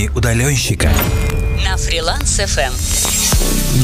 Будни удаленщика. На фриланс FM.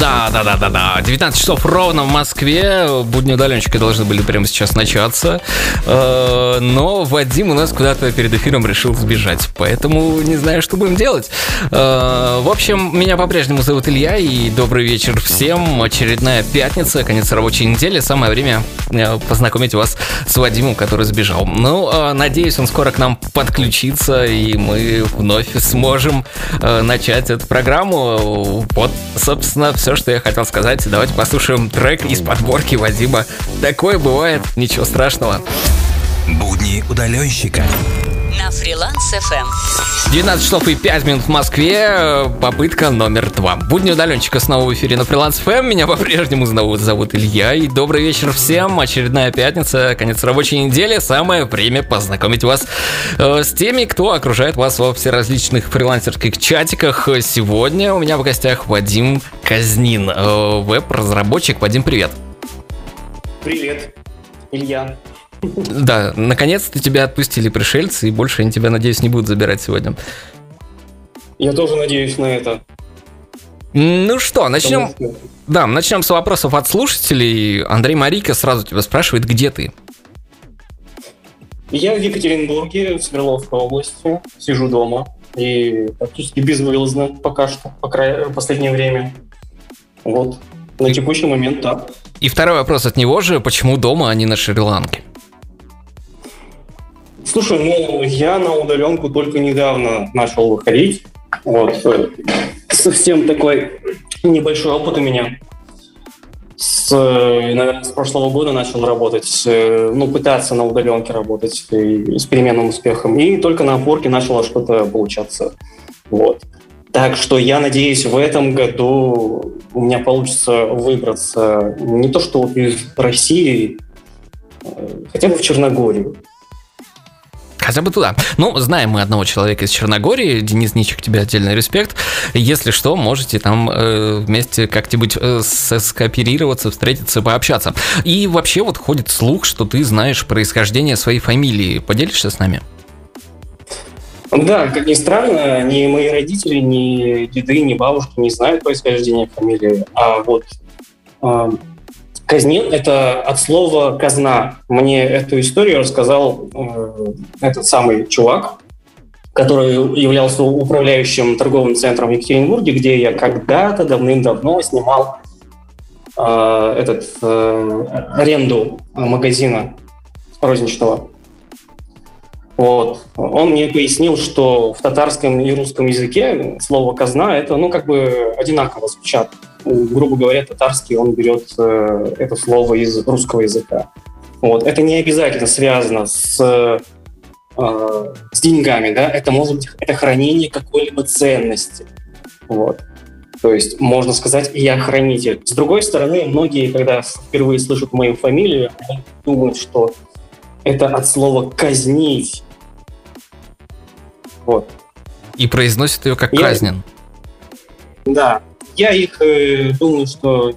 Да, да, да, да, да. 19 часов ровно в Москве. Будни удаленщика должны были прямо сейчас начаться. Э, Но Вадим у нас куда-то перед эфиром решил сбежать. Поэтому не знаю, что будем делать. Э, В общем, меня по-прежнему зовут Илья. И добрый вечер всем. Очередная пятница, конец рабочей недели. Самое время э, познакомить вас с Вадимом, который сбежал. Ну, э, надеюсь, он скоро к нам подключится. И мы вновь сможем начать эту программу. Вот, собственно, все, что я хотел сказать. Давайте послушаем трек из подборки Вадима. Такое бывает, ничего страшного. Будни удаленщика. На фриланс FM. 12 часов и 5 минут в Москве. Попытка номер два. Будни удаленщика снова в эфире на Freelance FM. Меня по-прежнему зовут, зовут Илья. И добрый вечер всем. Очередная пятница, конец рабочей недели. Самое время познакомить вас э, с теми, кто окружает вас во всеразличных фрилансерских чатиках. Сегодня у меня в гостях Вадим Казнин, э, веб-разработчик. Вадим, привет. Привет, Илья. Да, наконец-то тебя отпустили пришельцы, и больше они тебя, надеюсь, не будут забирать сегодня. Я тоже надеюсь на это. Ну что, начнем. Да, начнем с вопросов от слушателей. Андрей Марика сразу тебя спрашивает, где ты? Я в Екатеринбурге, в Свердловской области, сижу дома и практически безвылазно пока что, по край... последнее время. Вот. На текущий момент, да. И второй вопрос от него же, почему дома, а не на Шри-Ланке? Слушай, ну, я на удаленку только недавно начал выходить. Вот. э, Совсем такой небольшой опыт у меня. С, э, наверное, с прошлого года начал работать, э, ну, пытаться на удаленке работать и с переменным успехом. И только на опорке начало что-то получаться. Вот. Так что я надеюсь, в этом году у меня получится выбраться не то что из России, хотя бы в Черногорию. Хотя бы туда. Ну, знаем мы одного человека из Черногории. Денис Ничик, тебе отдельный респект. Если что, можете там э, вместе как-нибудь э, скооперироваться, встретиться, пообщаться. И вообще вот ходит слух, что ты знаешь происхождение своей фамилии. Поделишься с нами? Да, как ни странно, ни мои родители, ни деды, ни бабушки не знают происхождения фамилии. А вот Казнин — это от слова «казна». Мне эту историю рассказал э, этот самый чувак, который являлся управляющим торговым центром в Екатеринбурге, где я когда-то давным-давно снимал э, этот, э, аренду магазина розничного. Вот. Он мне пояснил, что в татарском и русском языке слово «казна» это, ну, как бы одинаково звучат. Грубо говоря, татарский, он берет э, это слово из русского языка. Вот. Это не обязательно связано с, э, с деньгами, да, это может быть это хранение какой-либо ценности. Вот. То есть, можно сказать, я хранитель. С другой стороны, многие, когда впервые слышат мою фамилию, они думают, что это от слова «казнить». Вот. И произносит ее как Я- Казнин. Да. Я их э, думаю, что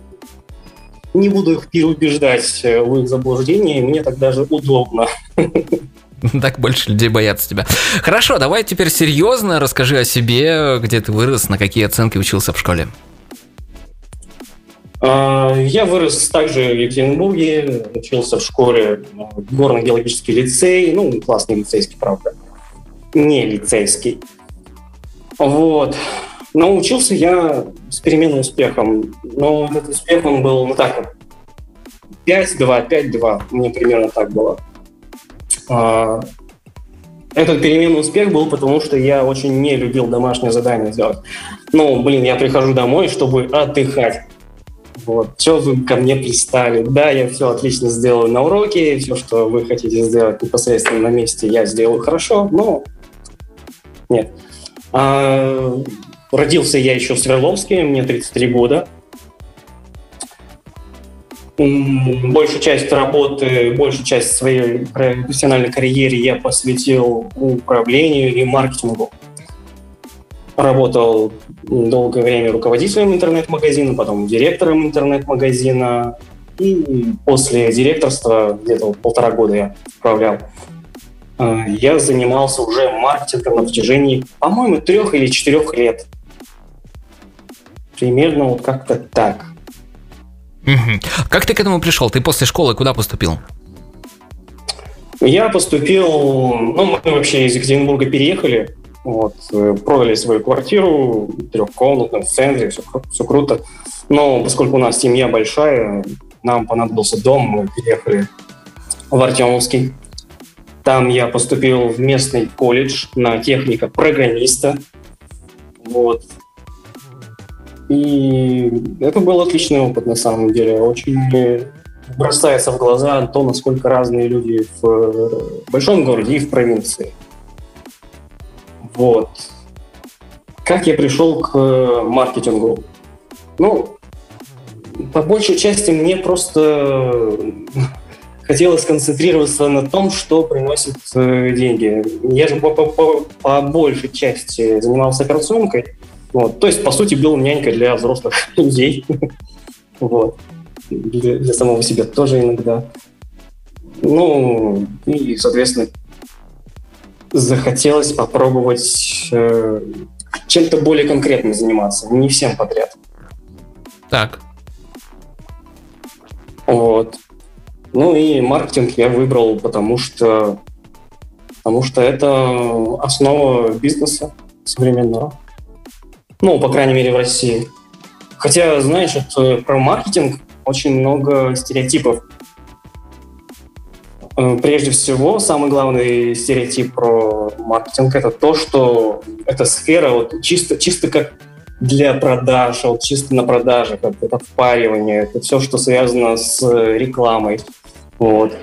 не буду их переубеждать э, в их заблуждении, мне так даже удобно. Так больше людей боятся тебя. Хорошо, давай теперь серьезно расскажи о себе, где ты вырос, на какие оценки учился в школе. А, Я вырос также в Екатеринбурге, учился в школе э, горно-геологический лицей, ну, классный лицейский, правда, не лицейский. Вот. Но учился я с переменным успехом. Но этот успех, он был, ну так вот, 5-2, 5-2, мне примерно так было. А, Этот переменный успех был потому, что я очень не любил домашнее задание делать. Ну, блин, я прихожу домой, чтобы отдыхать. Вот, что вы ко мне пристали? Да, я все отлично сделаю на уроке, все, что вы хотите сделать непосредственно на месте, я сделаю хорошо, но нет. А, родился я еще в Свердловске, мне 33 года. Большую часть работы, большую часть своей профессиональной карьеры я посвятил управлению и маркетингу. Работал долгое время руководителем интернет-магазина, потом директором интернет-магазина. И после директорства где-то полтора года я управлял э, я занимался уже маркетингом на протяжении, по-моему, трех или четырех лет. Примерно вот как-то так. Как ты к этому пришел? Ты после школы куда поступил? Я поступил, ну, мы вообще из Екатеринбурга переехали, вот, э, продали свою квартиру, трехкомнатную, в центре, все, все круто. Но поскольку у нас семья большая, нам понадобился дом, мы переехали в Артемовский. Там я поступил в местный колледж на техника программиста. Вот. И это был отличный опыт, на самом деле. Очень э, бросается в глаза то, насколько разные люди в э, большом городе и в провинции. Вот. Как я пришел к э, маркетингу? Ну, по большей части мне просто хотелось сконцентрироваться на том, что приносит э, деньги. Я же по, по, по большей части занимался операционкой. Вот. То есть, по сути, был нянькой для взрослых людей. Вот. Для, для самого себя тоже иногда. Ну, и, соответственно, захотелось попробовать э, чем-то более конкретным заниматься, не всем подряд. Так. Вот. Ну и маркетинг я выбрал, потому что, потому что это основа бизнеса современного. Ну, по крайней мере, в России. Хотя, знаешь, вот, про маркетинг очень много стереотипов. Э, Прежде всего, самый главный стереотип про маркетинг это то, что эта сфера вот чисто, чисто как для продаж, вот чисто на продажах, это, это впаривание, это все, что связано с рекламой. Вот.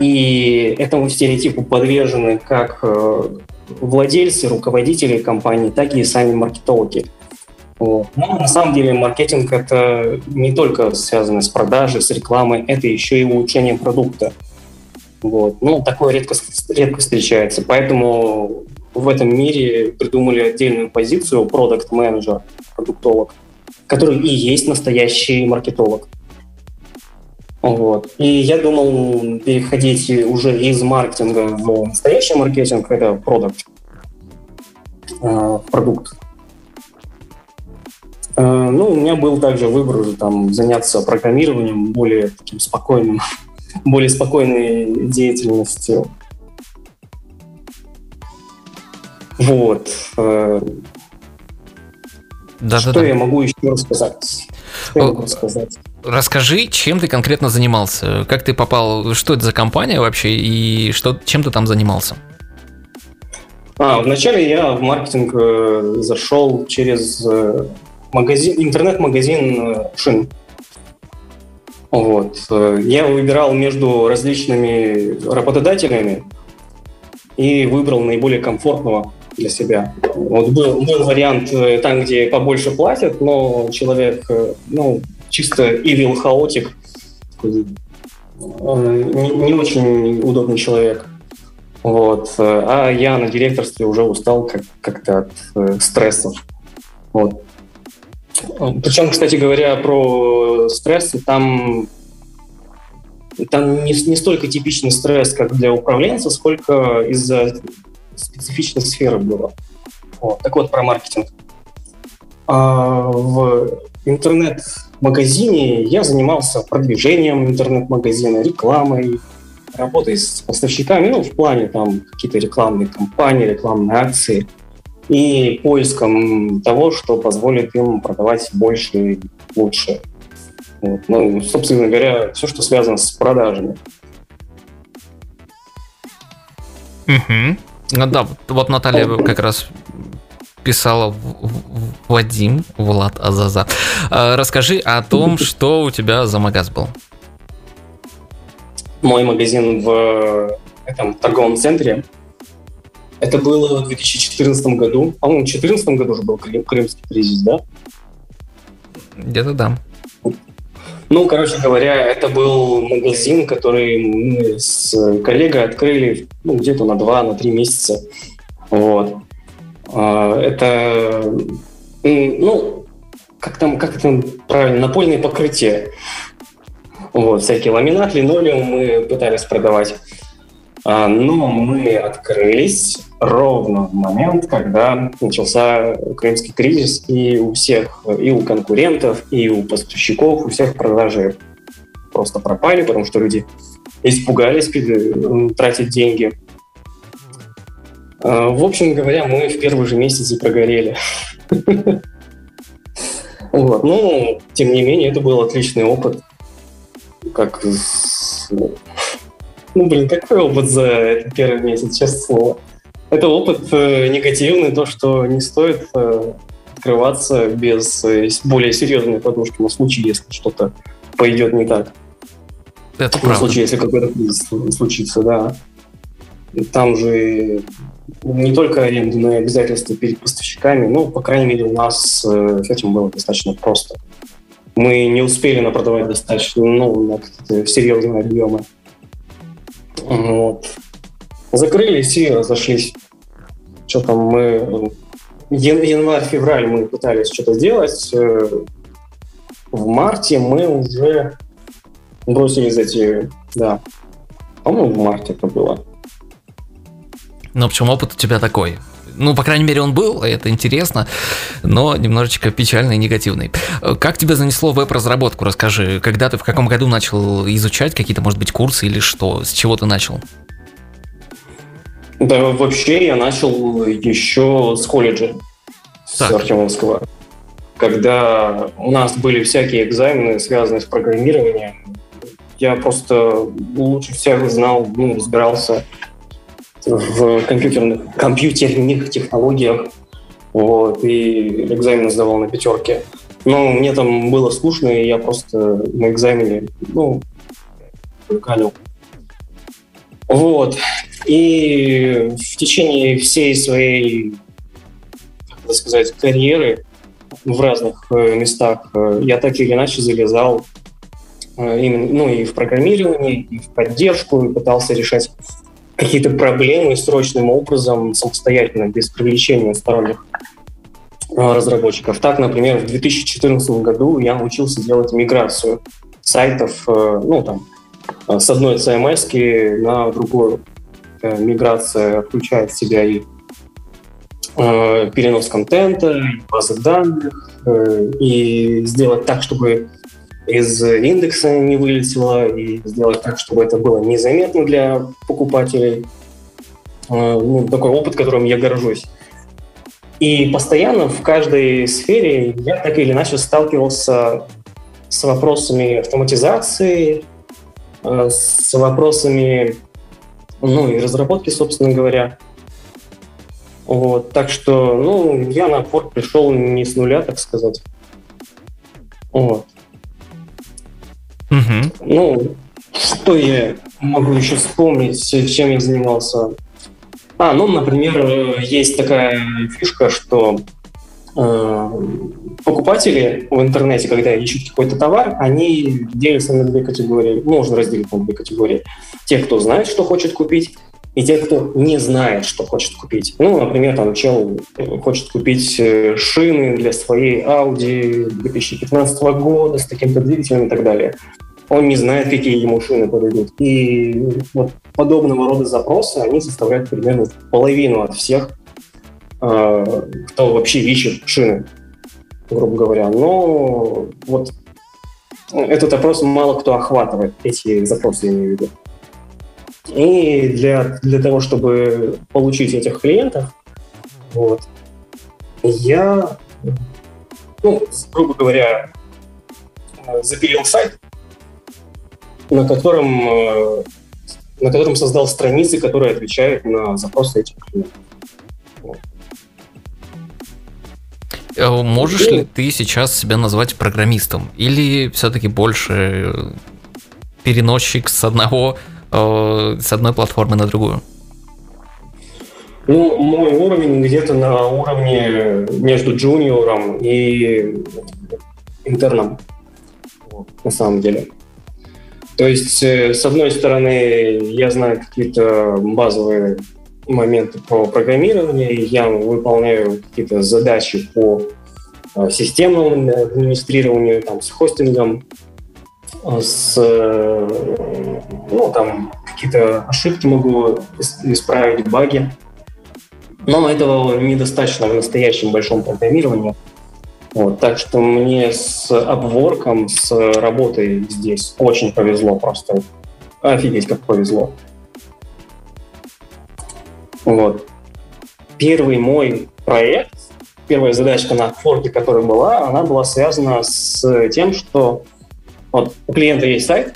И этому стереотипу подвержены как э, владельцы, руководители компании, так и сами маркетологи. Но на самом деле маркетинг это не только связано с продажей, с рекламой, это еще и улучшение продукта. Вот. Ну, такое редко, редко встречается. Поэтому в этом мире придумали отдельную позицию продукт менеджер продуктолог, который и есть настоящий маркетолог. Вот. И я думал переходить уже из маркетинга в настоящий маркетинг, это продукт, продукт. Э, ну, у меня был также выбор там заняться программированием, более таким спокойным, более спокойной деятельностью. Вот. Э, Да, что да, да. я могу еще рассказать? Что я могу рассказать? Расскажи, чем ты конкретно занимался? Как ты попал? Что это за компания вообще? И что, чем ты там занимался? А, вначале я в маркетинг э, зашел через э, магазин, интернет-магазин э, шин. Вот. Э, Я выбирал между различными работодателями и выбрал наиболее комфортного для себя. Вот был, был вариант э, там, где побольше платят, но человек, ну, чисто evil хаотик, не, не очень удобный человек. Вот. А я на директорстве уже устал как- как-то от стрессов. Вот. Причем, кстати говоря, про стрессы, там, там не, не столько типичный стресс, как для управленца, сколько из-за специфичной сферы было. Вот. Так вот, про маркетинг. А в интернет-магазине я занимался продвижением интернет-магазина, рекламой, работой с поставщиками, ну, в плане там какие-то рекламные кампании, рекламные акции и поиском того, что позволит им продавать больше и лучше. Вот. Ну, собственно говоря, все, что связано с продажами. Угу. Ну да, вот- вот Наталья как раз писала в- в- Вадим, Влад Азаза. А, Расскажи о том, что у тебя за магаз был. Мой магазин в этом торговом центре. Это было в 2014 году. По-моему, в 2014 году уже был крым- крымский кризис, да? Где-то да. Ну, короче говоря, это был магазин, который мы с коллегой открыли ну, где-то на два, на три месяца. Вот. А, Это, ну, как там, как там правильно, напольное покрытие. Вот, всякий ламинат, линолеум мы пытались продавать. А, но мы открылись ровно в момент, когда начался крымский кризис, и у всех, и у конкурентов, и у поставщиков, у всех продажи просто пропали, потому что люди испугались тратить деньги. А, в общем говоря, мы в первый же месяц прогорели. Вот. Но, тем не менее, это был отличный опыт. Как... Ну, блин, какой опыт за этот первый месяц, честное слово. Это опыт э, негативный, то, что не стоит э, открываться без э, более серьезной подушки на случай, если что-то пойдет не так. Это на правда. случай, если какой-то кризис случится, да. Там же не только и обязательства перед поставщиками. Ну, по крайней мере, у нас с этим было достаточно просто. Мы не успели напродавать достаточно, ну, на серьезные объемы. Вот. Закрылись и разошлись. Что там мы... Январь-февраль мы пытались что-то сделать. Э, в марте мы уже бросились эти... Да. По-моему, в марте это было. Ну, общем, опыт у тебя такой. Ну, по крайней мере, он был, это интересно, но немножечко печальный и негативный. Как тебя занесло веб-разработку? Расскажи, когда ты, в каком году начал изучать какие-то, может быть, курсы или что? С чего ты начал? Да, вообще я начал еще с колледжа, так. с Артемовского. Когда у нас были всякие экзамены, связанные с программированием, я просто лучше всех знал, ну, разбирался в компьютерных, компьютерных технологиях. Вот, и экзамен сдавал на пятерке. Но мне там было скучно, и я просто на экзамене, ну, канил. Вот. И в течение всей своей, как сказать, карьеры в разных э, местах э, я так или иначе залезал э, именно, ну, и в программировании, и в поддержку, и пытался решать какие-то проблемы срочным образом, самостоятельно, без привлечения сторонних разработчиков. Так, например, в 2014 году я научился делать миграцию сайтов, ну, там, с одной CMS на другую. Э, миграция включает в себя и перенос контента, и базы данных, и сделать так, чтобы из индекса не вылетело, и сделать так, чтобы это было незаметно для покупателей. А, ну, такой опыт, которым я горжусь. И постоянно в каждой сфере я так или иначе сталкивался с вопросами автоматизации, а, с вопросами ну, и разработки, собственно говоря. Вот, так что, ну, я на порт пришел не с нуля, так сказать. Вот. Угу. Ну, что я могу еще вспомнить, чем я занимался? А, ну, например, есть такая фишка, что э, покупатели в интернете, когда ищут какой-то товар, они делятся на две категории. Можно разделить на две категории. Те, кто знает, что хочет купить, и те, кто не знает, что хочет купить. Ну, например, там чел хочет купить э, шины для своей Audi 2015 года с таким-то двигателем и так далее он не знает, какие ему шины подойдут. И вот подобного рода запросы, они составляют примерно половину от всех, э, кто вообще ищет шины, грубо говоря. Но вот этот опрос мало кто охватывает, эти запросы я имею в виду. И для, для того, чтобы получить этих клиентов, вот, я, ну, грубо говоря, запилил сайт, на котором, э, на котором создал страницы, которые отвечают на запросы этих клиентов. Э, можешь ли ты сейчас себя назвать программистом? Или все-таки больше э, переносчик с одного с одной платформы на другую? Ну, мой уровень где-то на уровне между джуниором и интерном, на самом деле. То есть, э, с одной стороны, я знаю какие-то базовые моменты по программированию, я выполняю какие-то задачи по э, системному администрированию, там, с хостингом, с, ну, там, какие-то ошибки могу исправить, баги. Но этого недостаточно в настоящем большом программировании. Вот, так что мне с обворком, с работой здесь очень повезло просто. Офигеть, как повезло. Вот. Первый мой проект, первая задачка на форке, которая была, она была связана с тем, что вот у клиента есть сайт,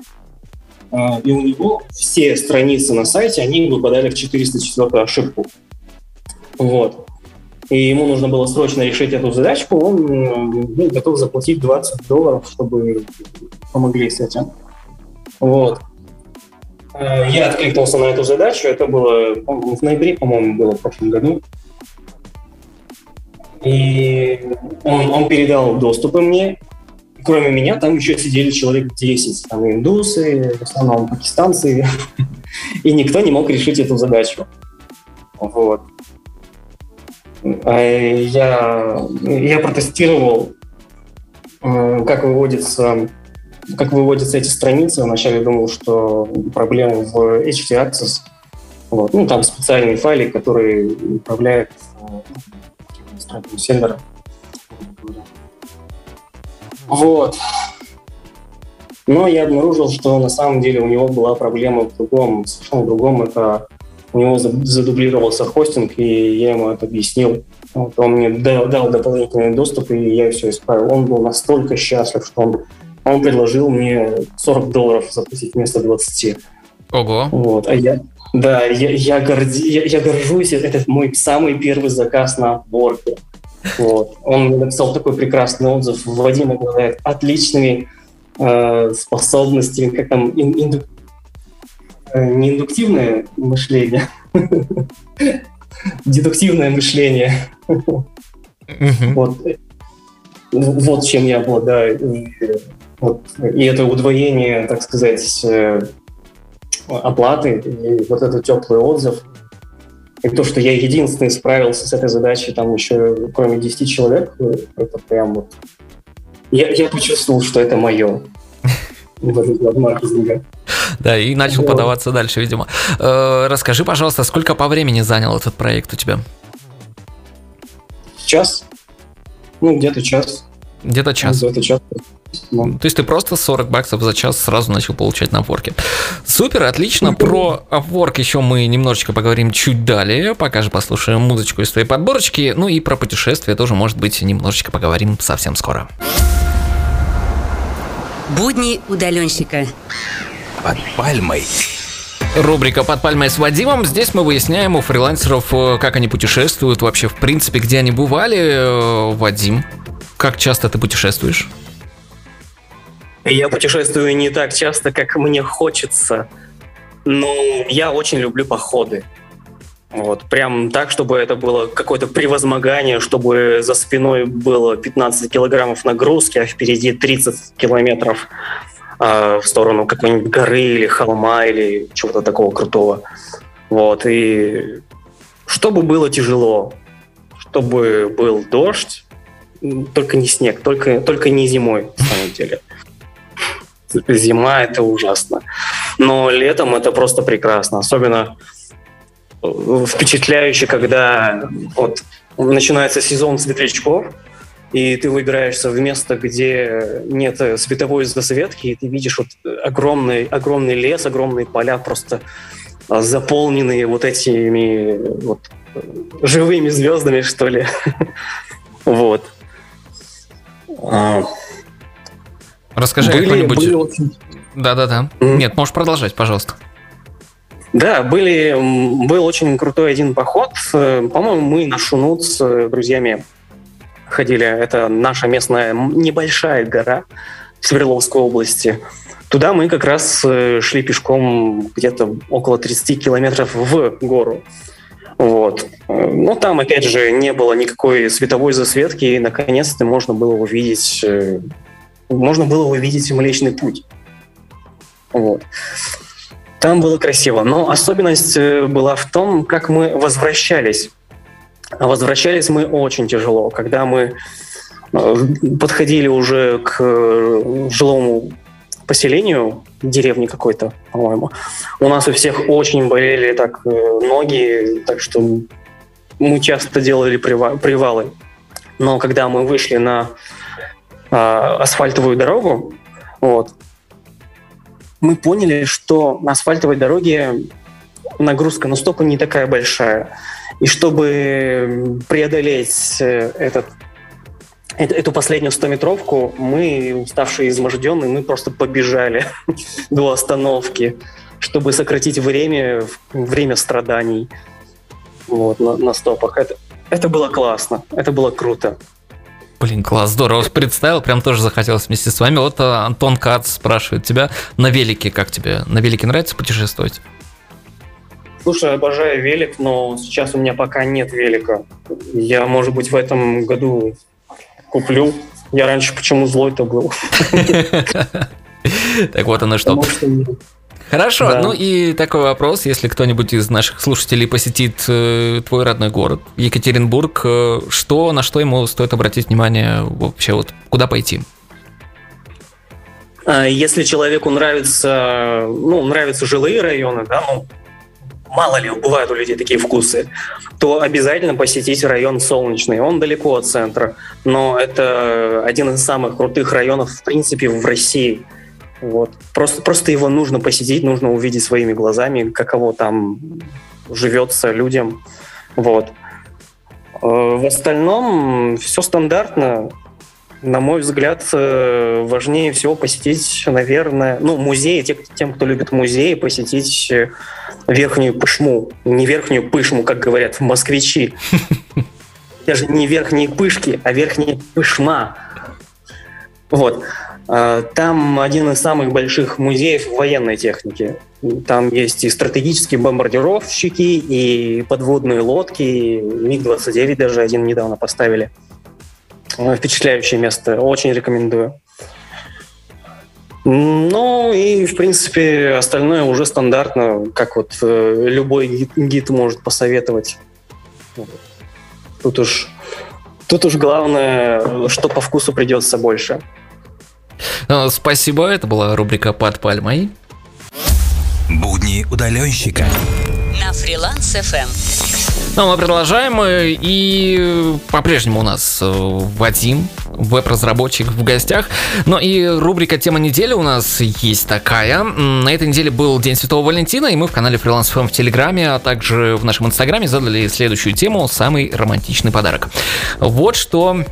а, и у него все страницы на сайте, они выпадали в 404 ошибку. Вот. И ему нужно было срочно решить эту задачку, он ну, готов заплатить 20 долларов, чтобы помогли с этим. Вот. А, я откликнулся на эту задачу, это было в ноябре, по-моему, было в прошлом году. И он, он передал доступы мне, кроме меня, там еще сидели человек 10. Там индусы, в основном пакистанцы. И никто не мог решить эту задачу. Вот. А я, я протестировал, э, как выводится как выводятся эти страницы. Вначале думал, что проблема в HT Access. Вот. Ну, там специальные файлы, которые управляют э, сервера. Вот. Но я обнаружил, что на самом деле у него была проблема в другом, совершенно другом. Это у него задублировался хостинг, и я ему это объяснил. Вот, он мне дал, дал дополнительный доступ, и я все исправил. Он был настолько счастлив, что он, он предложил мне 40 долларов заплатить вместо 20. Ого. Вот, а я, да, я, я, горди, я, я горжусь, это мой самый первый заказ на Upwork. Вот. Он мне написал такой прекрасный отзыв. Вадим обладает отличными э, способностями, как там, ин, инду, э, не индуктивное мышление, дедуктивное мышление. Вот. Вот чем я обладаю. Вот. И это удвоение, так сказать, э, оплаты, и вот этот теплый отзыв – и то, что я единственный справился с этой задачей, там еще кроме 10 человек, это прям вот... Я, я почувствовал, что это мое. Да, и начал подаваться дальше, видимо. Э, расскажи, пожалуйста, сколько по времени занял этот проект у тебя? Час. Ну, где-то час. Где-то час. Где-то час. Ну. То есть ты просто 40 баксов за час сразу начал получать на Upwork. Супер, отлично. Про Upwork еще мы немножечко поговорим чуть далее, пока же послушаем музычку из твоей подборочки. Ну и про путешествия тоже, может быть, немножечко поговорим совсем скоро. Будни удаленщика. Под пальмой. Рубрика «Под пальмой с Вадимом». Здесь мы выясняем у фрилансеров, э, как они путешествуют, вообще, в принципе, где они бывали. Э, Вадим, как часто ты путешествуешь? Я путешествую не так часто, как мне хочется, но я очень люблю походы. Вот, прям так, чтобы это было какое-то превозмогание, чтобы за спиной было 15 килограммов нагрузки, а впереди 30 километров э, в сторону какой-нибудь горы или холма или чего-то такого крутого. Вот, и чтобы было тяжело, чтобы был дождь, только не снег, только, только не зимой, на самом деле зима это ужасно. Но летом это просто прекрасно. Особенно э, впечатляюще, когда вот начинается сезон светлячков, и ты выбираешься в место, где нет световой засветки, и ты видишь вот огромный, огромный лес, огромные поля, просто заполненные вот этими вот живыми звездами, что ли. Вот. Расскажи были, какой-нибудь... Были очень... Да-да-да. Mm-hmm. Нет, можешь продолжать, пожалуйста. Да, были, был очень крутой один поход. Э, по-моему, мы на Шунут с друзьями ходили. Это наша местная небольшая гора в Свердловской области. Туда мы как раз э, шли пешком где-то около 30 километров в гору. Вот. Э, но там, опять же, не было никакой световой засветки, и наконец-то можно было увидеть можно было увидеть Млечный Путь. Вот. Там было красиво. Но особенность э, была в том, как мы возвращались. А возвращались мы очень тяжело. Когда мы э, подходили уже к э, жилому поселению, деревни какой-то, по-моему. У нас у всех очень болели так ноги, так что мы часто делали привалы. Но когда мы вышли на асфальтовую дорогу, вот, мы поняли, что на асфальтовой дороге нагрузка на стопы не такая большая. И чтобы преодолеть э, этот эту последнюю стометровку мы, уставшие изможденные, мы просто побежали до остановки, чтобы сократить время, время страданий вот, на, на стопах. Это, это было классно, это было круто. Блин, класс, здорово. Представил, прям тоже захотелось вместе с вами. Вот а, Антон Кац спрашивает тебя на велике, как тебе? На велике нравится путешествовать? Слушай, обожаю велик, но сейчас у меня пока нет велика. Я, может быть, в этом году куплю. Я раньше почему злой-то был. Так вот оно что. Хорошо, да. ну и такой вопрос, если кто-нибудь из наших слушателей посетит э, твой родной город, Екатеринбург, э, что, на что ему стоит обратить внимание вообще, вот куда пойти? А, если человеку нравится, ну, нравятся жилые районы, да, ну, мало ли, бывают у людей такие вкусы, то обязательно посетить район Солнечный. Он далеко от центра, но это один из самых крутых районов, в принципе, в России. Вот. Просто, просто его нужно посетить, нужно увидеть своими глазами, каково там живется людям. Вот. Э, в остальном все стандартно. На мой взгляд, э, важнее всего посетить, наверное, ну, музеи, тем, тем, кто любит музеи, посетить э, верхнюю пышму. Не верхнюю пышму, как говорят москвичи. Даже не верхние пышки, а верхняя пышма. Вот. А, там один из самых больших музеев военной техники. Там есть и стратегические бомбардировщики, и подводные лодки, и МиГ-29 даже один недавно поставили. Впечатляющее место, очень рекомендую. Ну и, в принципе, остальное уже стандартно, как вот э, любой гид может посоветовать. Тут уж, тут уж главное, что по вкусу придется больше. Ну, спасибо, это была рубрика «Под пальмой». Будни удаленщика. На фриланс FM. Ну, мы продолжаем, э, и по-прежнему у нас э, Вадим, веб-разработчик в гостях. Но и рубрика «Тема недели» у нас есть такая. На этой неделе был День Святого Валентина, и мы в канале Freelance FM в Телеграме, а также в нашем Инстаграме задали следующую тему «Самый романтичный подарок». Вот что а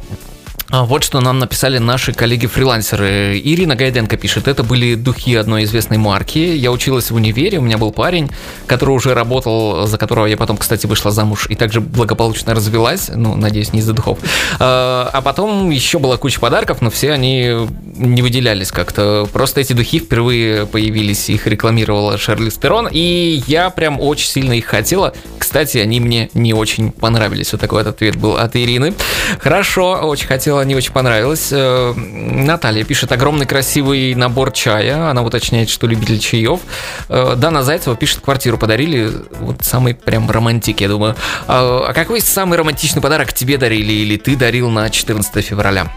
вот что нам написали наши коллеги-фрилансеры. Ирина Гайденко пишет, это были духи одной известной марки. Я училась в универе, у меня был парень, который уже работал, за которого я потом, кстати, вышла замуж и также благополучно развелась. Ну, надеюсь, не из-за духов. А, а потом еще была куча подарков, но все они не выделялись как-то. Просто эти духи впервые появились, их рекламировала Шерли Стерон, и я прям очень сильно их хотела. Кстати, они мне не очень понравились. Вот такой вот ответ был от Ирины. Хорошо, очень хотела не очень понравилось. Э, Наталья пишет огромный красивый набор чая. Она уточняет, что любитель чаев. Э, Дана Зайцева пишет, квартиру подарили. Вот самый прям романтик, я думаю. А, а какой самый романтичный подарок тебе дарили или ты дарил на 14 февраля?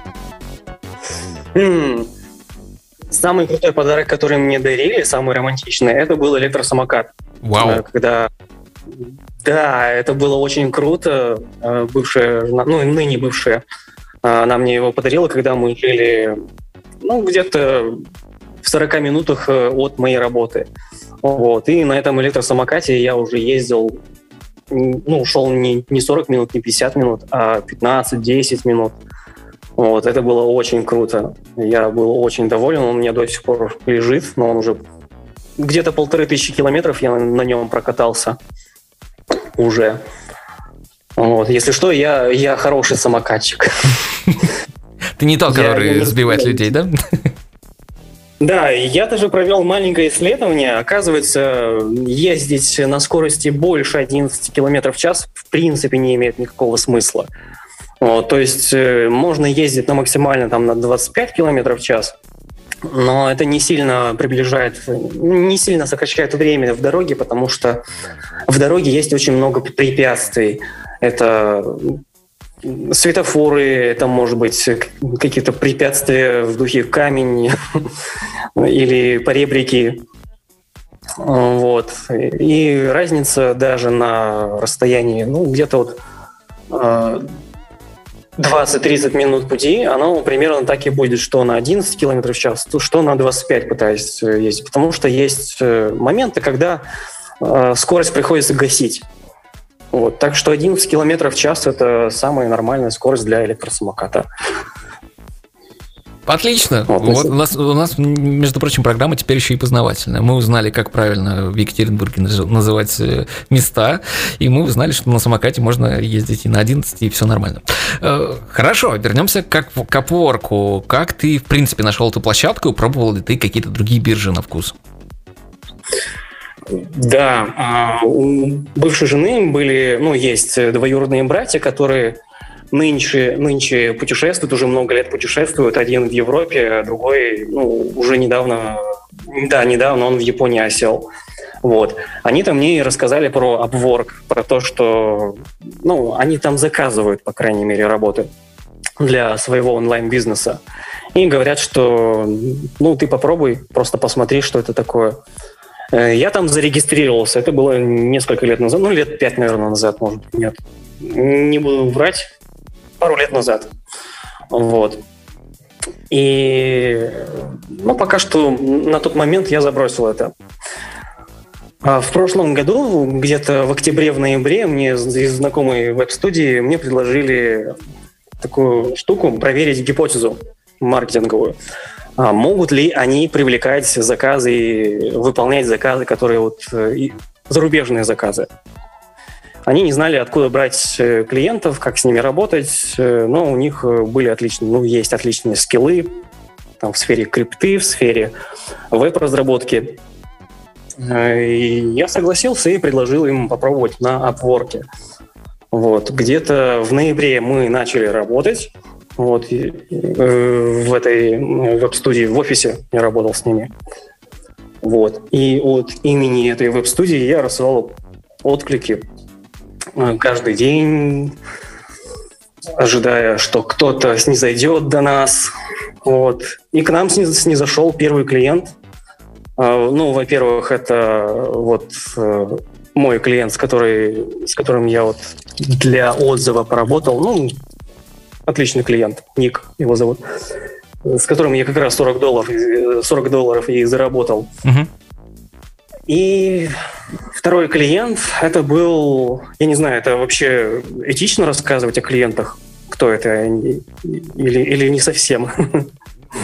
Хм. Самый крутой подарок, который мне дарили, самый романтичный, это был электросамокат. Вау. Э, когда да, это было очень круто. Бывшая жена, ну, ныне бывшая она мне его подарила, когда мы жили, ну, где-то в 40 минутах э, от моей работы. Вот. И на этом электросамокате я уже ездил, ну, шел не, не 40 минут, не 50 минут, а 15-10 минут. Вот, это было очень круто. Я был очень доволен, он у меня до сих пор лежит, но он уже где-то полторы тысячи километров я на нем прокатался уже. Вот. Если что, я, я хороший самокатчик. Ты не тот, который сбивает людей, да? Да, я даже провел маленькое исследование. Оказывается, ездить на скорости больше 11 км в час в принципе не имеет никакого смысла. Вот, то есть э, можно ездить на максимально там, на 25 км в час, но это не сильно приближает, не сильно сокращает время в дороге, потому что в дороге есть очень много препятствий. Это светофоры, это может быть какие-то препятствия в духе камень или поребрики. Вот. И разница даже на расстоянии, ну, где-то вот 20-30 минут пути, оно примерно так и будет, что на 11 км в час, что на 25 пытаясь ездить. Потому что есть э, моменты, когда э, скорость приходится гасить. Вот. Так что 11 км в час – это самая нормальная скорость для электросамоката. Отлично. Вот, вот у, нас, у нас, между прочим, программа теперь еще и познавательная. Мы узнали, как правильно в Екатеринбурге называть э, места, и мы узнали, что на самокате можно ездить и на 11, и все нормально. Э, хорошо, вернемся к, к Upwork. Как ты, в принципе, нашел эту площадку, пробовал ли ты какие-то другие биржи на вкус? Да, а, у бывшей жены были, ну, есть двоюродные братья, которые нынче, нынче путешествуют, уже много лет путешествуют. Один в Европе, а другой ну, уже недавно, да, недавно он в Японии осел. Вот. Они там мне рассказали про Upwork, про то, что ну, они там заказывают, по крайней мере, работы для своего онлайн-бизнеса. И говорят, что ну, ты попробуй, просто посмотри, что это такое. Э, я там зарегистрировался. Это было несколько лет назад, ну, лет пять, наверное, назад, может быть, нет. Не буду врать пару лет назад. Вот. И ну, пока что на тот момент я забросил это. А в прошлом году, где-то в октябре, в ноябре, мне из знакомой веб-студии мне предложили такую штуку проверить гипотезу маркетинговую. А могут ли они привлекать заказы и выполнять заказы, которые вот э, зарубежные заказы? Они не знали, откуда брать э, клиентов, как с ними работать, э, но у них были отличные, ну, есть отличные скиллы там, в сфере крипты, в сфере веб-разработки. И я согласился и предложил им попробовать на Upwork. Вот. Где-то в ноябре мы начали работать. Вот, в этой веб-студии, в офисе я работал с ними. Вот. И от имени этой веб-студии я рассылал отклики Э, каждый день, ожидая, что кто-то снизойдет до нас. Вот. И к нам снизошел первый клиент. Э, ну, во-первых, это вот э, мой клиент, с, который, с которым я вот для отзыва поработал. Ну, отличный клиент, Ник его зовут, с которым я как раз 40 долларов, 40 долларов и заработал. Угу. И второй клиент, это был, я не знаю, это вообще этично рассказывать о клиентах, кто это, или, или не совсем.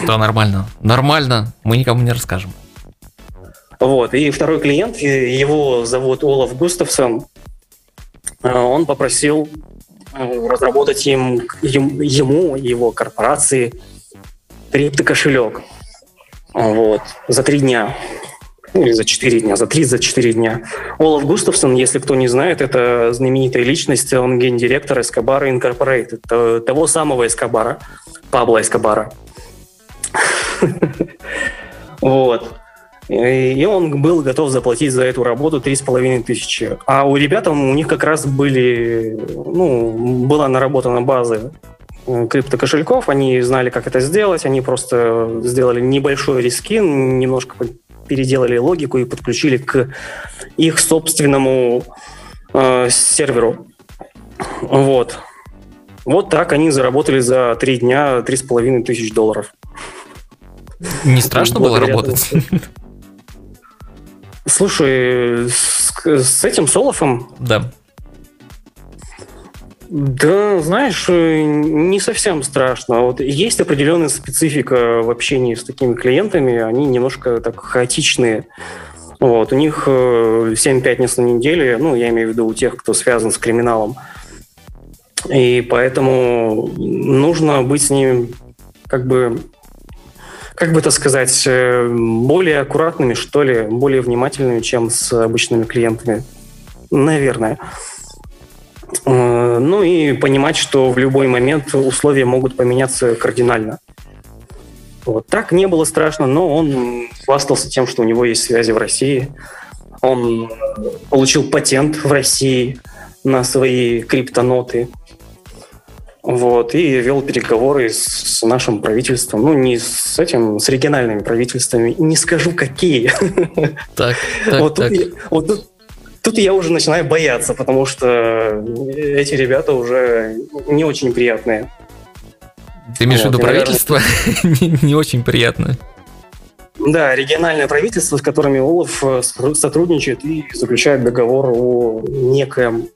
Да, нормально. Нормально, мы никому не расскажем. Вот, и второй клиент, его зовут Олаф Густавсон, а, он попросил разработать им, ему, его корпорации, криптокошелек. Вот, за три дня или за 4 дня, за 3, за 4 дня. Олаф Густавсон, если кто не знает, это знаменитая личность, он гендиректор Эскобара Incorporated, того самого Эскобара, Пабло Эскобара. Вот. И он был готов заплатить за эту работу 3,5 тысячи. А у ребят, у них как раз были, ну, была наработана база криптокошельков, они знали, как это сделать, они просто сделали небольшой рискин, немножко переделали логику и подключили к их собственному э, серверу. Вот. Вот так они заработали за три дня три с половиной тысяч долларов. Не страшно было работать? Слушай, с, с этим Солофом? Да. Да, знаешь, э, не совсем страшно. Вот есть определенная специфика в общении с такими клиентами, они немножко так хаотичные. Вот, у них 7 э, пятниц на неделе, ну, я имею в виду у тех, кто связан с криминалом. И поэтому нужно быть с ними как бы как бы это сказать, э, более аккуратными, что ли, более внимательными, чем с обычными клиентами. Наверное. Э, ну и понимать, что в любой момент условия могут поменяться кардинально. Вот так не было страшно, но он хвастался тем, что у него есть связи в России. Он получил патент в России на свои криптоноты. Вот, и вел переговоры с, нашим правительством. Ну, не с этим, с региональными правительствами. Не скажу, какие. Так, так, вот так. Тут, я- вот тут, тут я уже начинаю бояться, потому что эти ребята уже не очень приятные. Ты имеешь в Вот, виду и, наверное- правительство? Не не очень приятно. Да, региональное правительство, с которыми Олаф э, сотруд- сотрудничает и заключает договор о некоем,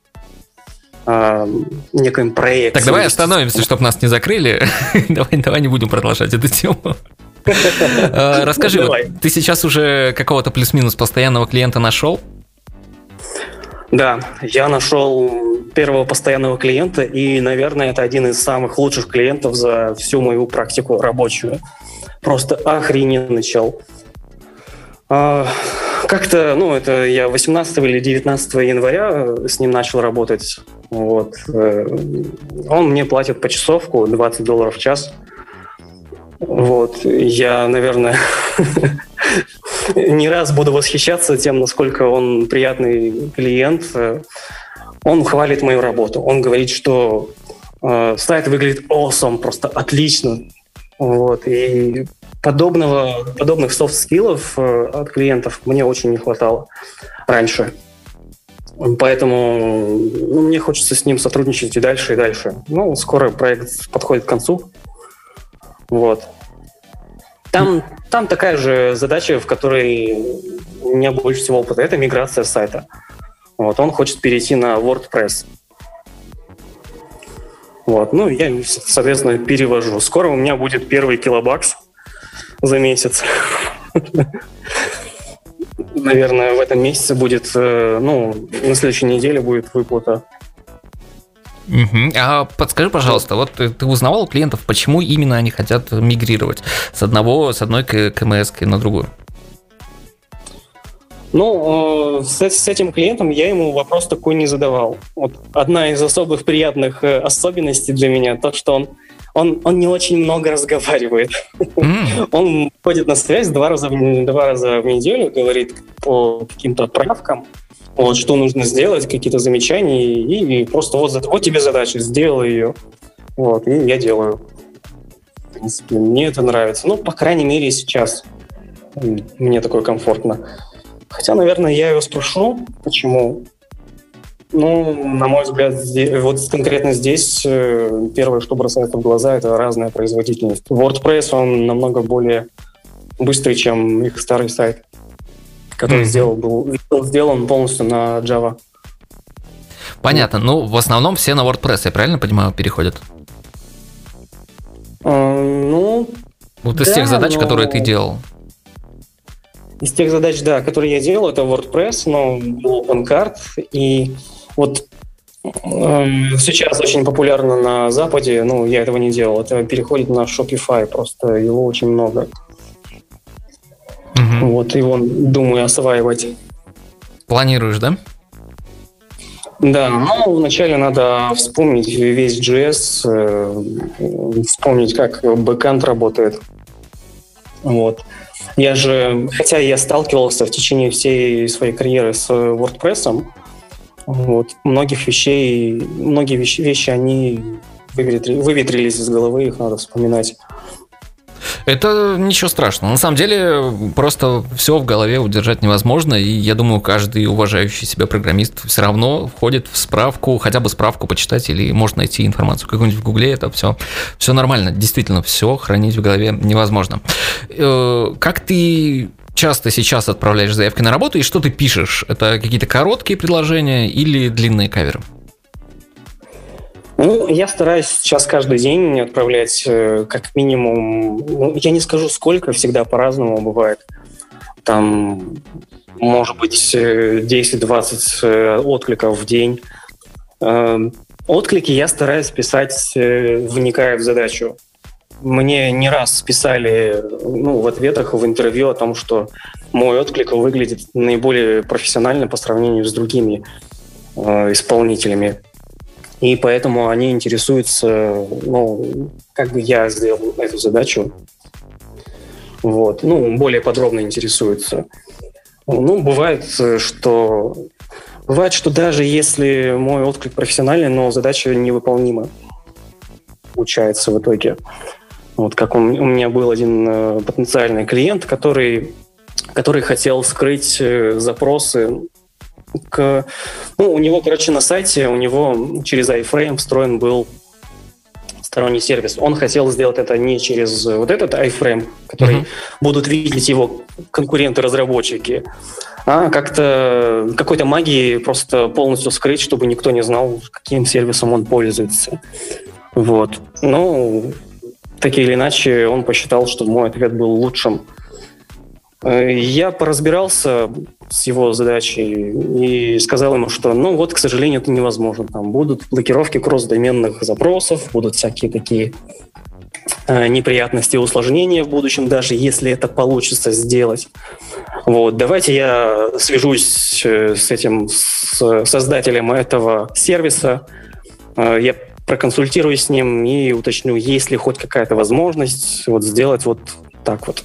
а, некоем проекте. Так, давай остановимся, чтобы нас не закрыли. Давай, давай не будем продолжать эту тему. Э, Расскажи, вот Давай. ты сейчас уже какого-то плюс-минус постоянного клиента нашел? Да, я нашел первого постоянного клиента, и, наверное, это один из самых лучших клиентов за всю мою практику рабочую. Просто охрененный чел. Как-то, ну, это я 18 или 19 января с ним начал работать. Вот. Э, Он мне платит по часовку 20 долларов в час. Вот. Я, наверное, не раз буду восхищаться тем, насколько он приятный клиент. Э, Он хвалит мою работу. Он говорит, что э, сайт выглядит awesome, просто отлично. Вот. И подобного, подобных soft skill ов э, от клиентов мне очень не хватало раньше. Поэтому ну, мне хочется с ним сотрудничать и дальше, и дальше. Ну, скоро проект подходит к концу. Вот. Там, там такая же задача, в которой у меня больше всего опыта. Это миграция сайта. Вот, он хочет перейти на WordPress. Вот, ну, я, соответственно, перевожу. Скоро у меня будет первый килобакс за месяц. Наверное, в этом месяце будет, э, ну, на следующей неделе будет выплата. Мгм. А подскажи, пожалуйста, вот ты, ты узнавал у клиентов, почему именно они хотят мигрировать с одного, с одной КМС на другую? Ну, э, с, с этим клиентом я ему вопрос такой не задавал. Вот одна из особых приятных э, особенностей для меня то, что он, он, он не очень много разговаривает. М, Он ходит на связь два раза, в, два раза в неделю, говорит по каким-то правкам, вот, что нужно сделать, какие-то замечания, и, и просто вот, вот тебе задача, сделай ее. Вот, и я делаю. В принципе, мне это нравится. Ну, по крайней мере, сейчас мне такое комфортно. Хотя, наверное, я его спрошу, почему. Ну, на мой взгляд, вот конкретно здесь э, первое, что бросается в глаза, это разная производительность. WordPress, он намного более быстрый, чем их старый сайт, который Мгм. сделал, был, был сделан полностью на Java. Понятно. Ну, в основном все на WordPress, я правильно понимаю, переходят? Э, Ну, Вот из Да, тех задач, но- которые ты делал. Из тех задач, да, которые я делал, это WordPress, но был OpenCard. И вот э, сейчас очень популярно на Западе, ну, я этого не делал, это переходит на Shopify, просто его очень много. Мгм. Вот, его думаю осваивать. Планируешь, да? Да, но вначале надо вспомнить весь JS, э, вспомнить, как бэкэнд работает. Вот. Я же, хотя я сталкивался в течение всей своей карьеры с WordPress, вот, многих вещей, многие вещи, вещи они выветри- выветрились из головы, их надо вспоминать. Это ничего страшного. На самом деле, просто все в голове удержать невозможно, и я думаю, каждый уважающий себя программист все равно входит в справку, хотя бы справку почитать, или может найти информацию какую-нибудь в Гугле, это все, все нормально. Действительно, все хранить в голове невозможно. Э, Как ты часто сейчас отправляешь заявки на работу, и что ты пишешь? Это какие-то короткие предложения или длинные каверы? Ну, я стараюсь сейчас каждый день отправлять э, как минимум, ну, я не скажу сколько, всегда по-разному бывает. Там, может быть, э, 10-20 э, откликов в день. Э, Отклики я стараюсь писать, э, вникая в задачу. Мне не раз писали ну, в ответах, в интервью о том, что мой отклик выглядит наиболее профессионально по сравнению с другими э, исполнителями. И поэтому они интересуются, ну, как бы я сделал эту задачу. Вот. Ну, более подробно интересуются. Ну, бывает, э, что бывает, что даже если мой отклик профессиональный, но задача невыполнима. получается в итоге. Вот как у, у меня был один э, потенциальный клиент, который, который хотел скрыть э, запросы к... Ну, у него, короче, на сайте, у него через iFrame встроен был сторонний сервис. Он хотел сделать это не через вот этот iFrame, который uh-huh. будут видеть его конкуренты-разработчики, а как-то какой-то магии просто полностью скрыть, чтобы никто не знал, каким сервисом он пользуется. Вот. Ну, так или иначе, он посчитал, что мой ответ был лучшим. Э, я поразбирался с его задачей и сказал ему, что, ну вот, к сожалению, это невозможно. Там будут блокировки кросс-доменных запросов, будут всякие такие э, неприятности и усложнения в будущем, даже если это получится сделать. Вот, давайте я свяжусь э, с этим с создателем этого сервиса. Я проконсультируюсь с ним и уточню, есть ли хоть какая-то возможность вот сделать вот так вот.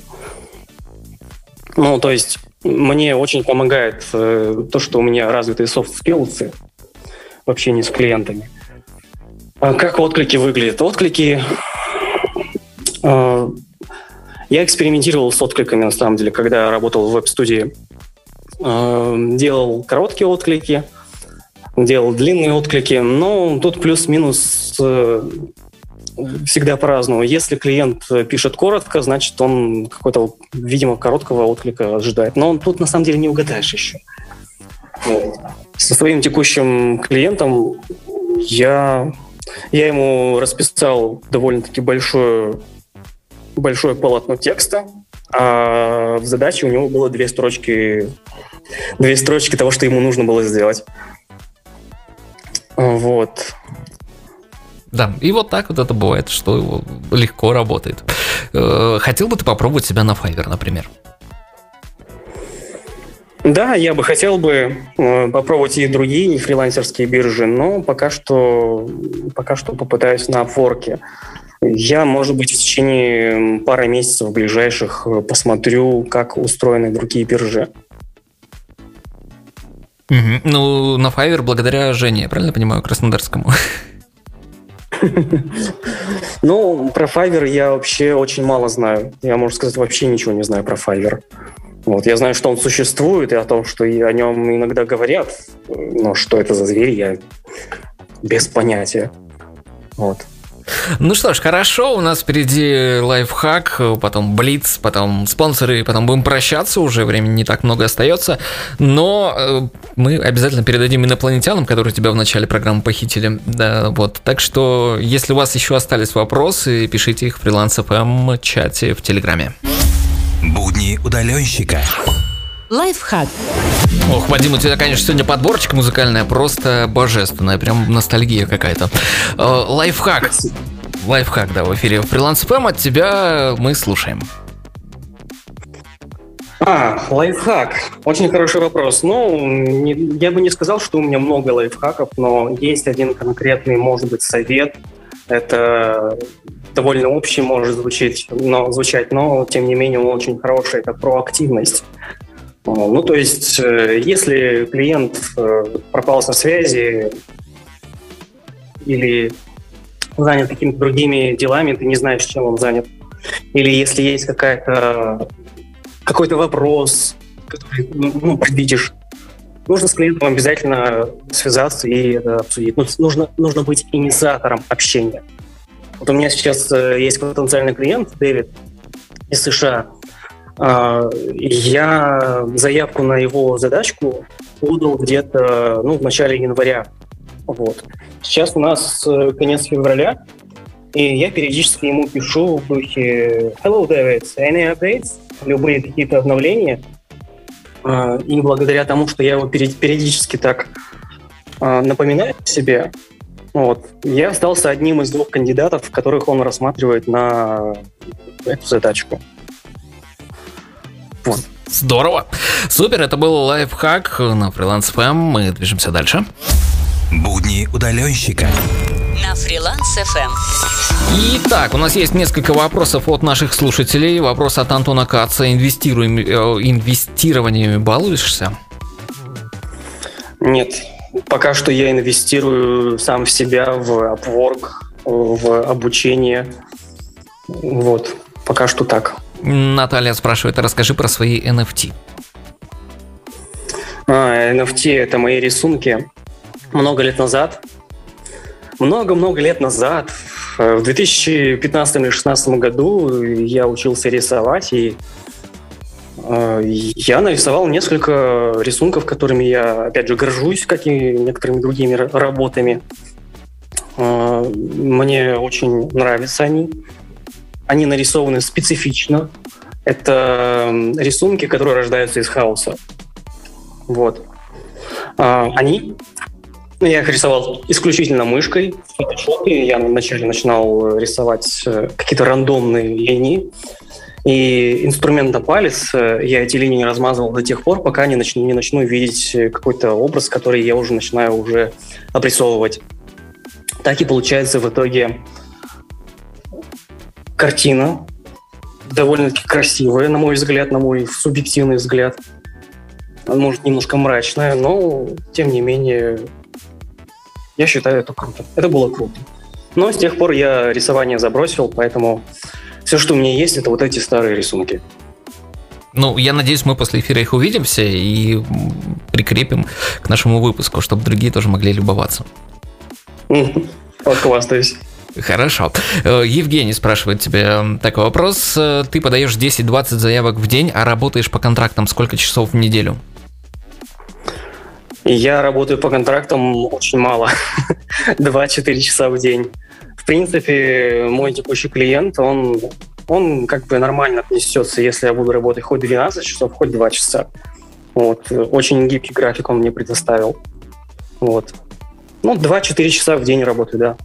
Ну, то есть мне очень помогает э, то, что у меня развитые skills в общении с клиентами. А как отклики выглядят? Отклики... Э, я экспериментировал с откликами, на самом деле, когда работал в веб-студии. Э, делал короткие отклики, делал длинные отклики, но тут плюс-минус э, всегда по-разному. Если клиент пишет коротко, значит, он какой-то, видимо, короткого отклика ожидает. Но он тут, на самом деле, не угадаешь еще. Со своим текущим клиентом я, я ему расписал довольно-таки большое, большое полотно текста, а в задаче у него было две строчки, две строчки того, что ему нужно было сделать. Вот. Да, и вот так вот это бывает, что легко работает. Э, хотел бы ты попробовать себя на Fiverr, например? Да, я бы хотел бы э, попробовать и другие фрилансерские биржи, но пока что, пока что попытаюсь на Upwork. Я, может быть, в течение пары месяцев ближайших э, посмотрю, как устроены другие биржи. Угу. Ну, на Fiverr благодаря Жене, я правильно понимаю, Краснодарскому? Ну, про Fiverr я вообще очень мало знаю. Я, можно сказать, вообще ничего не знаю про Fiverr. Вот, я знаю, что он существует, и о том, что о нем иногда говорят, но что это за зверь, я без понятия. Вот. Ну что ж, хорошо, у нас впереди лайфхак, потом блиц, потом спонсоры, потом будем прощаться, уже времени не так много остается, но э, мы обязательно передадим инопланетянам, которые тебя в начале программы похитили, да, вот, так что, если у вас еще остались вопросы, пишите их в фриланс FM чате в Телеграме. Будни удаленщика. Лайфхак. Ох, Вадим, у тебя, конечно, сегодня подборчик музыкальная просто божественная, прям ностальгия какая-то. Э, лайфхак. Лайфхак, да, в эфире Фриланс ФМ. От тебя мы слушаем. А, лайфхак. Очень хороший вопрос. Ну, не, я бы не сказал, что у меня много лайфхаков, но есть один конкретный, может быть, совет. Это довольно общий может звучать, но, звучать, но тем не менее он очень хороший. Это проактивность. Ну, то есть, э, если клиент э, пропал со связи или занят какими-то другими делами, ты не знаешь, чем он занят. Или если есть какая-то какой-то вопрос, который ну, ну предвидишь, нужно с клиентом обязательно связаться и это обсудить. Ну, нужно, нужно быть инициатором общения. Вот у меня сейчас э, есть потенциальный клиент, Дэвид, из США. А, я заявку на его задачку подал где-то ну, в начале января. Вот. Сейчас у нас э, конец февраля, и я периодически ему пишу в духе «Hello, David, any updates?» Любые какие-то обновления. А, и благодаря тому, что я его периодически так а, напоминаю себе, вот, я остался одним из двух кандидатов, которых он рассматривает на эту задачку. Вот. Здорово. Супер, это был лайфхак на фриланс FM. Мы движемся дальше. Будни удаленщика. На фриланс FM. Итак, у нас есть несколько вопросов от наших слушателей. Вопрос от Антона Каца. Инвестируем, э, инвестированиями балуешься? Нет. Пока что я инвестирую сам в себя, в Upwork в обучение. Вот, пока что так. Наталья спрашивает, расскажи про свои NFT. А, NFT – это мои рисунки. Много лет назад, много-много лет назад, в 2015 или 2016 году я учился рисовать, и э, я нарисовал несколько рисунков, которыми я, опять же, горжусь, как и некоторыми другими работами. Э, мне очень нравятся они. Они нарисованы специфично. Это рисунки, которые рождаются из хаоса. Вот. А, они ну, я их рисовал исключительно мышкой в Photoshop. Я вначале начинал рисовать э, какие-то рандомные линии. И инструмент на палец э, я эти линии размазывал до тех пор, пока не начну, не начну видеть какой-то образ, который я уже начинаю уже обрисовывать. Так и получается в итоге картина, довольно-таки красивая, на мой взгляд, на мой субъективный взгляд. Может, немножко мрачная, но, тем не менее, я считаю это круто. Это было круто. Но с тех пор я рисование забросил, поэтому все, что у меня есть, это вот эти старые рисунки. Ну, я надеюсь, мы после эфира их увидимся и прикрепим к нашему выпуску, чтобы другие тоже могли любоваться. Похвастаюсь. Хорошо. Э, Евгений спрашивает тебя такой вопрос. Э, ты подаешь 10-20 заявок в день, а работаешь по контрактам сколько часов в неделю? Я работаю по контрактам очень мало. 2-4 часа в день. В принципе, мой текущий клиент, он, он как бы нормально отнесется, если я буду работать хоть 12 часов, хоть 2 часа. Вот. Очень гибкий график он мне предоставил. Вот. Ну, 2-4 часа в день работаю, да.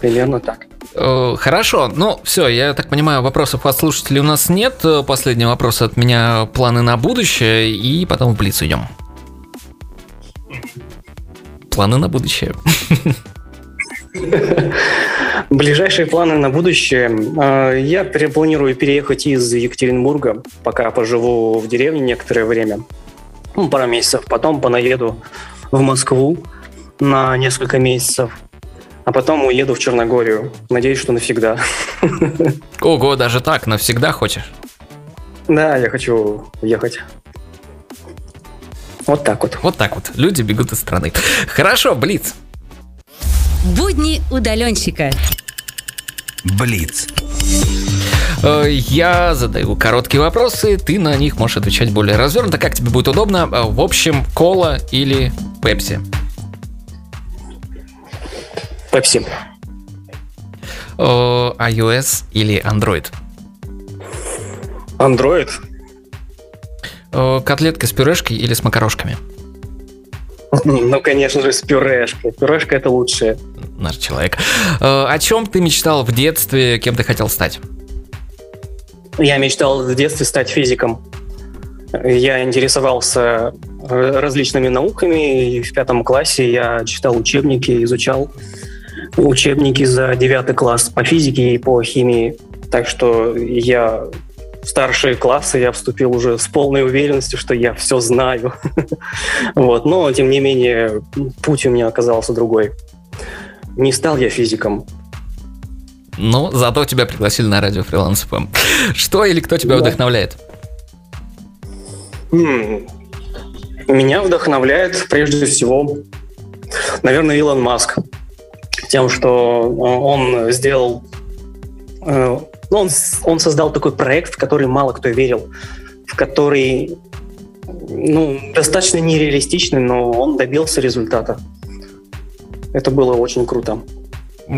Примерно так. Э, хорошо, ну все, я так понимаю, вопросов от слушателей у нас нет. Последний вопрос от меня, планы на будущее, и потом в Блиц идем. Планы на будущее. Ближайшие планы на будущее. А, я планирую переехать из Екатеринбурга, пока поживу в деревне некоторое время. Ну, пару месяцев. Потом понаеду в Москву на несколько месяцев. А потом уеду в Черногорию. Надеюсь, что навсегда. Ого, даже так, навсегда хочешь? Да, я хочу уехать. Вот так вот. Вот так вот. Люди бегут из страны. Хорошо, Блиц. Будни удаленщика. Блиц. Э, я задаю короткие вопросы, ты на них можешь отвечать более развернуто, как тебе будет удобно. Э, в общем, кола или пепси? Пепси. IOS или Android? Android. Котлетки с пюрешкой или с макарошками? Ну, конечно же, с пюрешкой. Пюрешка это лучшее. Наш человек. О чем ты мечтал в детстве, кем ты хотел стать? Я мечтал в детстве стать физиком. Я интересовался э, различными науками, и в пятом классе я читал учебники, изучал учебники за девятый класс по физике и по химии. Так что я в старшие классы я вступил уже с полной уверенностью, что я все знаю. вот. Но, тем не менее, путь у меня оказался другой. Не стал я физиком. Ну, зато тебя пригласили на радио Фриланс ФМ. Что или кто тебя да. вдохновляет? Меня вдохновляет прежде всего, наверное, Илон Маск. Тем, что он сделал э, ну, он, он создал такой проект, в который мало кто верил, в который ну, достаточно нереалистичный, но он добился результата. Это было очень круто.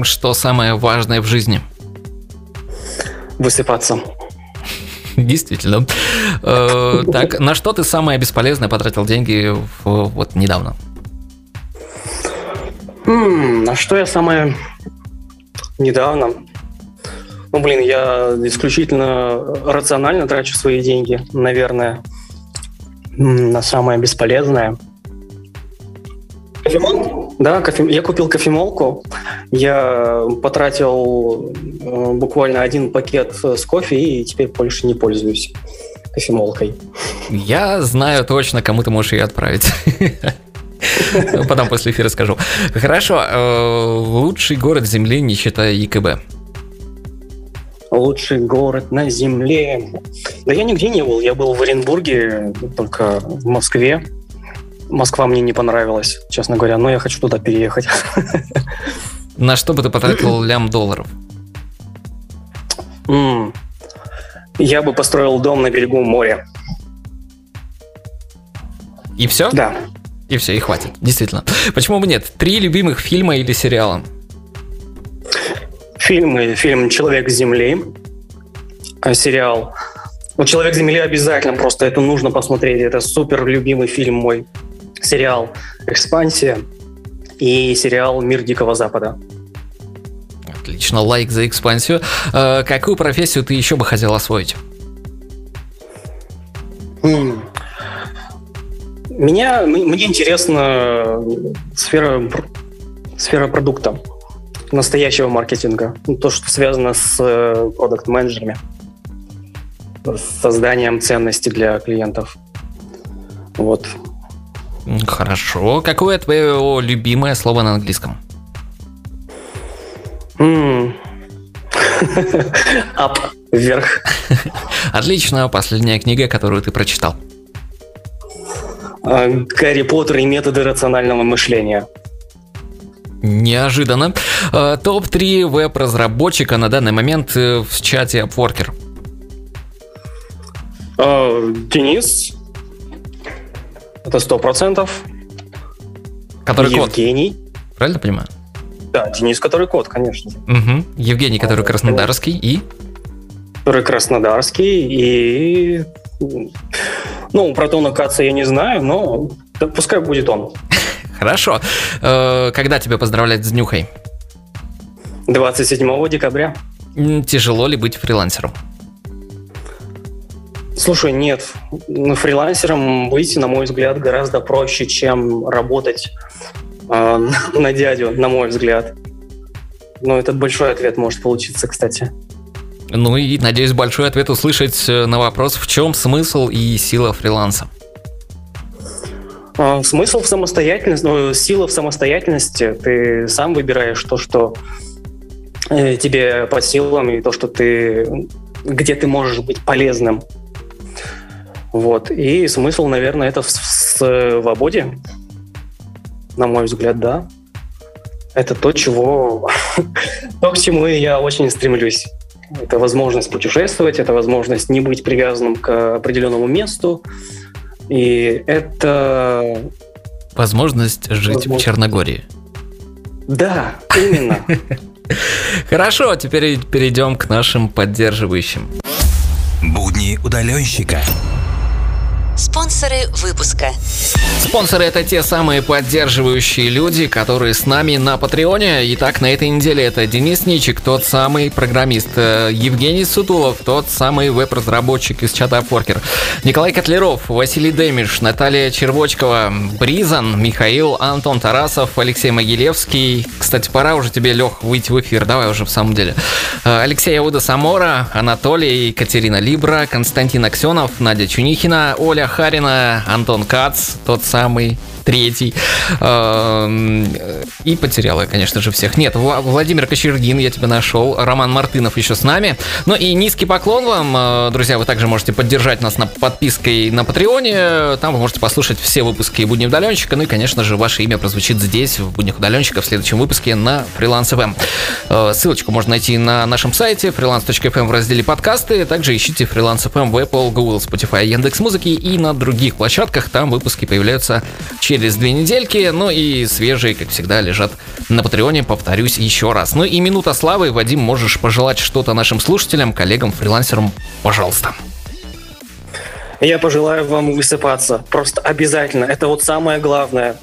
Что самое важное в жизни? Высыпаться. Действительно. Э, так, на что ты самое бесполезное потратил деньги вот недавно? На что я самое недавно? Ну, блин, я исключительно рационально трачу свои деньги, наверное, на самое бесполезное. Кофемол? Да, кофе... я купил кофемолку. Я потратил э, буквально один пакет с кофе и теперь больше не пользуюсь кофемолкой. Я знаю точно, кому ты можешь ее отправить. Потом после эфира скажу. Хорошо. э, Лучший город Земли, не считая ИКБ. Лучший город на земле. Да я нигде не был. Я был в Оренбурге, только в Москве. Москва мне не понравилась, честно говоря, но я хочу туда переехать. На что бы ты потратил лям долларов? Я бы построил дом на берегу моря. И все? Да. И все, и хватит. Действительно. Почему бы нет? Три любимых фильма или сериала? Фильмы, фильм «Человек с Земли», а сериал. Ну, «Человек с Земли» обязательно, просто это нужно посмотреть. Это супер любимый фильм мой. Сериал «Экспансия» и сериал «Мир Дикого Запада». Отлично, лайк за экспансию. Э, какую профессию ты еще бы хотел освоить? М. Меня, мне интересна сфера, сфера продукта, настоящего маркетинга. Ну, То, что связано с продукт-менеджерами, с созданием ценности для клиентов. Вот. Хорошо. Какое твое любимое слово на английском? Up, вверх. Отлично. Последняя книга, которую ты прочитал. А, Гарри Поттер и методы рационального мышления. Неожиданно. Э, Топ-3 веб-разработчика на данный момент э, в чате Upworker. А, Денис. Это сто процентов. Который код, Евгений. правильно понимаю? Да, Денис, который код, конечно. Мгм. Евгений, который краснодарский, и Который краснодарский и... Ну, про Тона Каца я не знаю, но да, пускай будет он. Хорошо. Э, Когда тебя поздравлять с днюхой? 27 декабря. Тяжело ли быть фрилансером? Слушай, нет. Ну, Фрилансером быть, на мой взгляд, гораздо проще, чем работать э, на дядю, на мой взгляд. Но этот большой ответ может получиться, кстати. Ну и, надеюсь, большой ответ услышать э, на вопрос, в чем смысл и сила фриланса. А, Смысл в самостоятельности, ну, сила в самостоятельности. Ты сам выбираешь то, что э, тебе по силам, и то, что ты где ты можешь быть полезным. Вот. И смысл, наверное, это в свободе. На мой взгляд, да. Это то, чего... то, к чему я очень стремлюсь. Это возможность путешествовать, это возможность не быть привязанным к определенному месту. И это... Возможность жить в Возможно. Черногории. Да, именно. Хорошо, теперь перейдем к нашим поддерживающим. Будни удаленщика. Спонсоры выпуска. Спонсоры это те самые поддерживающие люди, которые с нами на Патреоне. Итак, на этой неделе это Денис Ничик, тот самый программист, э, Евгений Сутулов, тот самый веб-разработчик из чата Апворкер, Николай Котлеров, Василий Демиш, Наталья Червочкова, Бризан, Михаил, Антон Тарасов, Алексей Могилевский. Кстати, пора уже тебе, Лех, выйти в эфир, давай уже в самом деле. Э, Алексей Ауда Самора, Анатолий, Екатерина Либра, Константин Аксенов, Надя Чунихина, Оля Харина, Антон Кац, тот самый третий. Эм, И потерял я, конечно же, всех. Нет, Вла- Владимир Кочергин, я тебя нашел. Роман Мартынов еще с нами. Ну и низкий поклон вам, э, друзья. Вы также можете поддержать нас на подпиской на Патреоне. Там вы можете послушать все выпуски «Будни удаленщика». Ну и, конечно же, ваше имя прозвучит здесь, в «Буднях удаленщика», в следующем выпуске на Freelance FM. Э, Ссылочку можно найти на нашем сайте freelance.fm в разделе подкасты. Также ищите Freelance FM в Apple, Google, Spotify, Яндекс.Музыки и на других площадках. Там выпуски появляются через две недельки. Ну и свежие, как всегда, лежат на Патреоне, повторюсь еще раз. Ну и минута славы. Вадим, можешь пожелать что-то нашим слушателям, коллегам, фрилансерам, пожалуйста. Я пожелаю вам высыпаться. Просто обязательно. Это вот самое главное.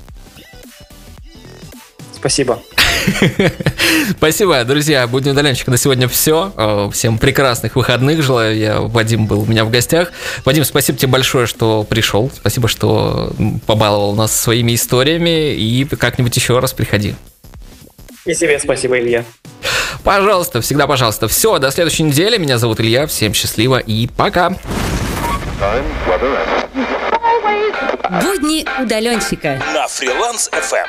Спасибо. Спасибо, друзья. Будни удаленщика на сегодня все. Всем прекрасных выходных желаю. Я, Вадим был у меня в гостях. Вадим, спасибо тебе большое, что пришел. Спасибо, что побаловал нас своими историями. И как-нибудь еще раз приходи. И тебе спасибо, Илья. Пожалуйста, всегда пожалуйста. Все, до следующей недели. Меня зовут Илья. Всем счастливо и пока. Будни удаленщика. На фриланс FM.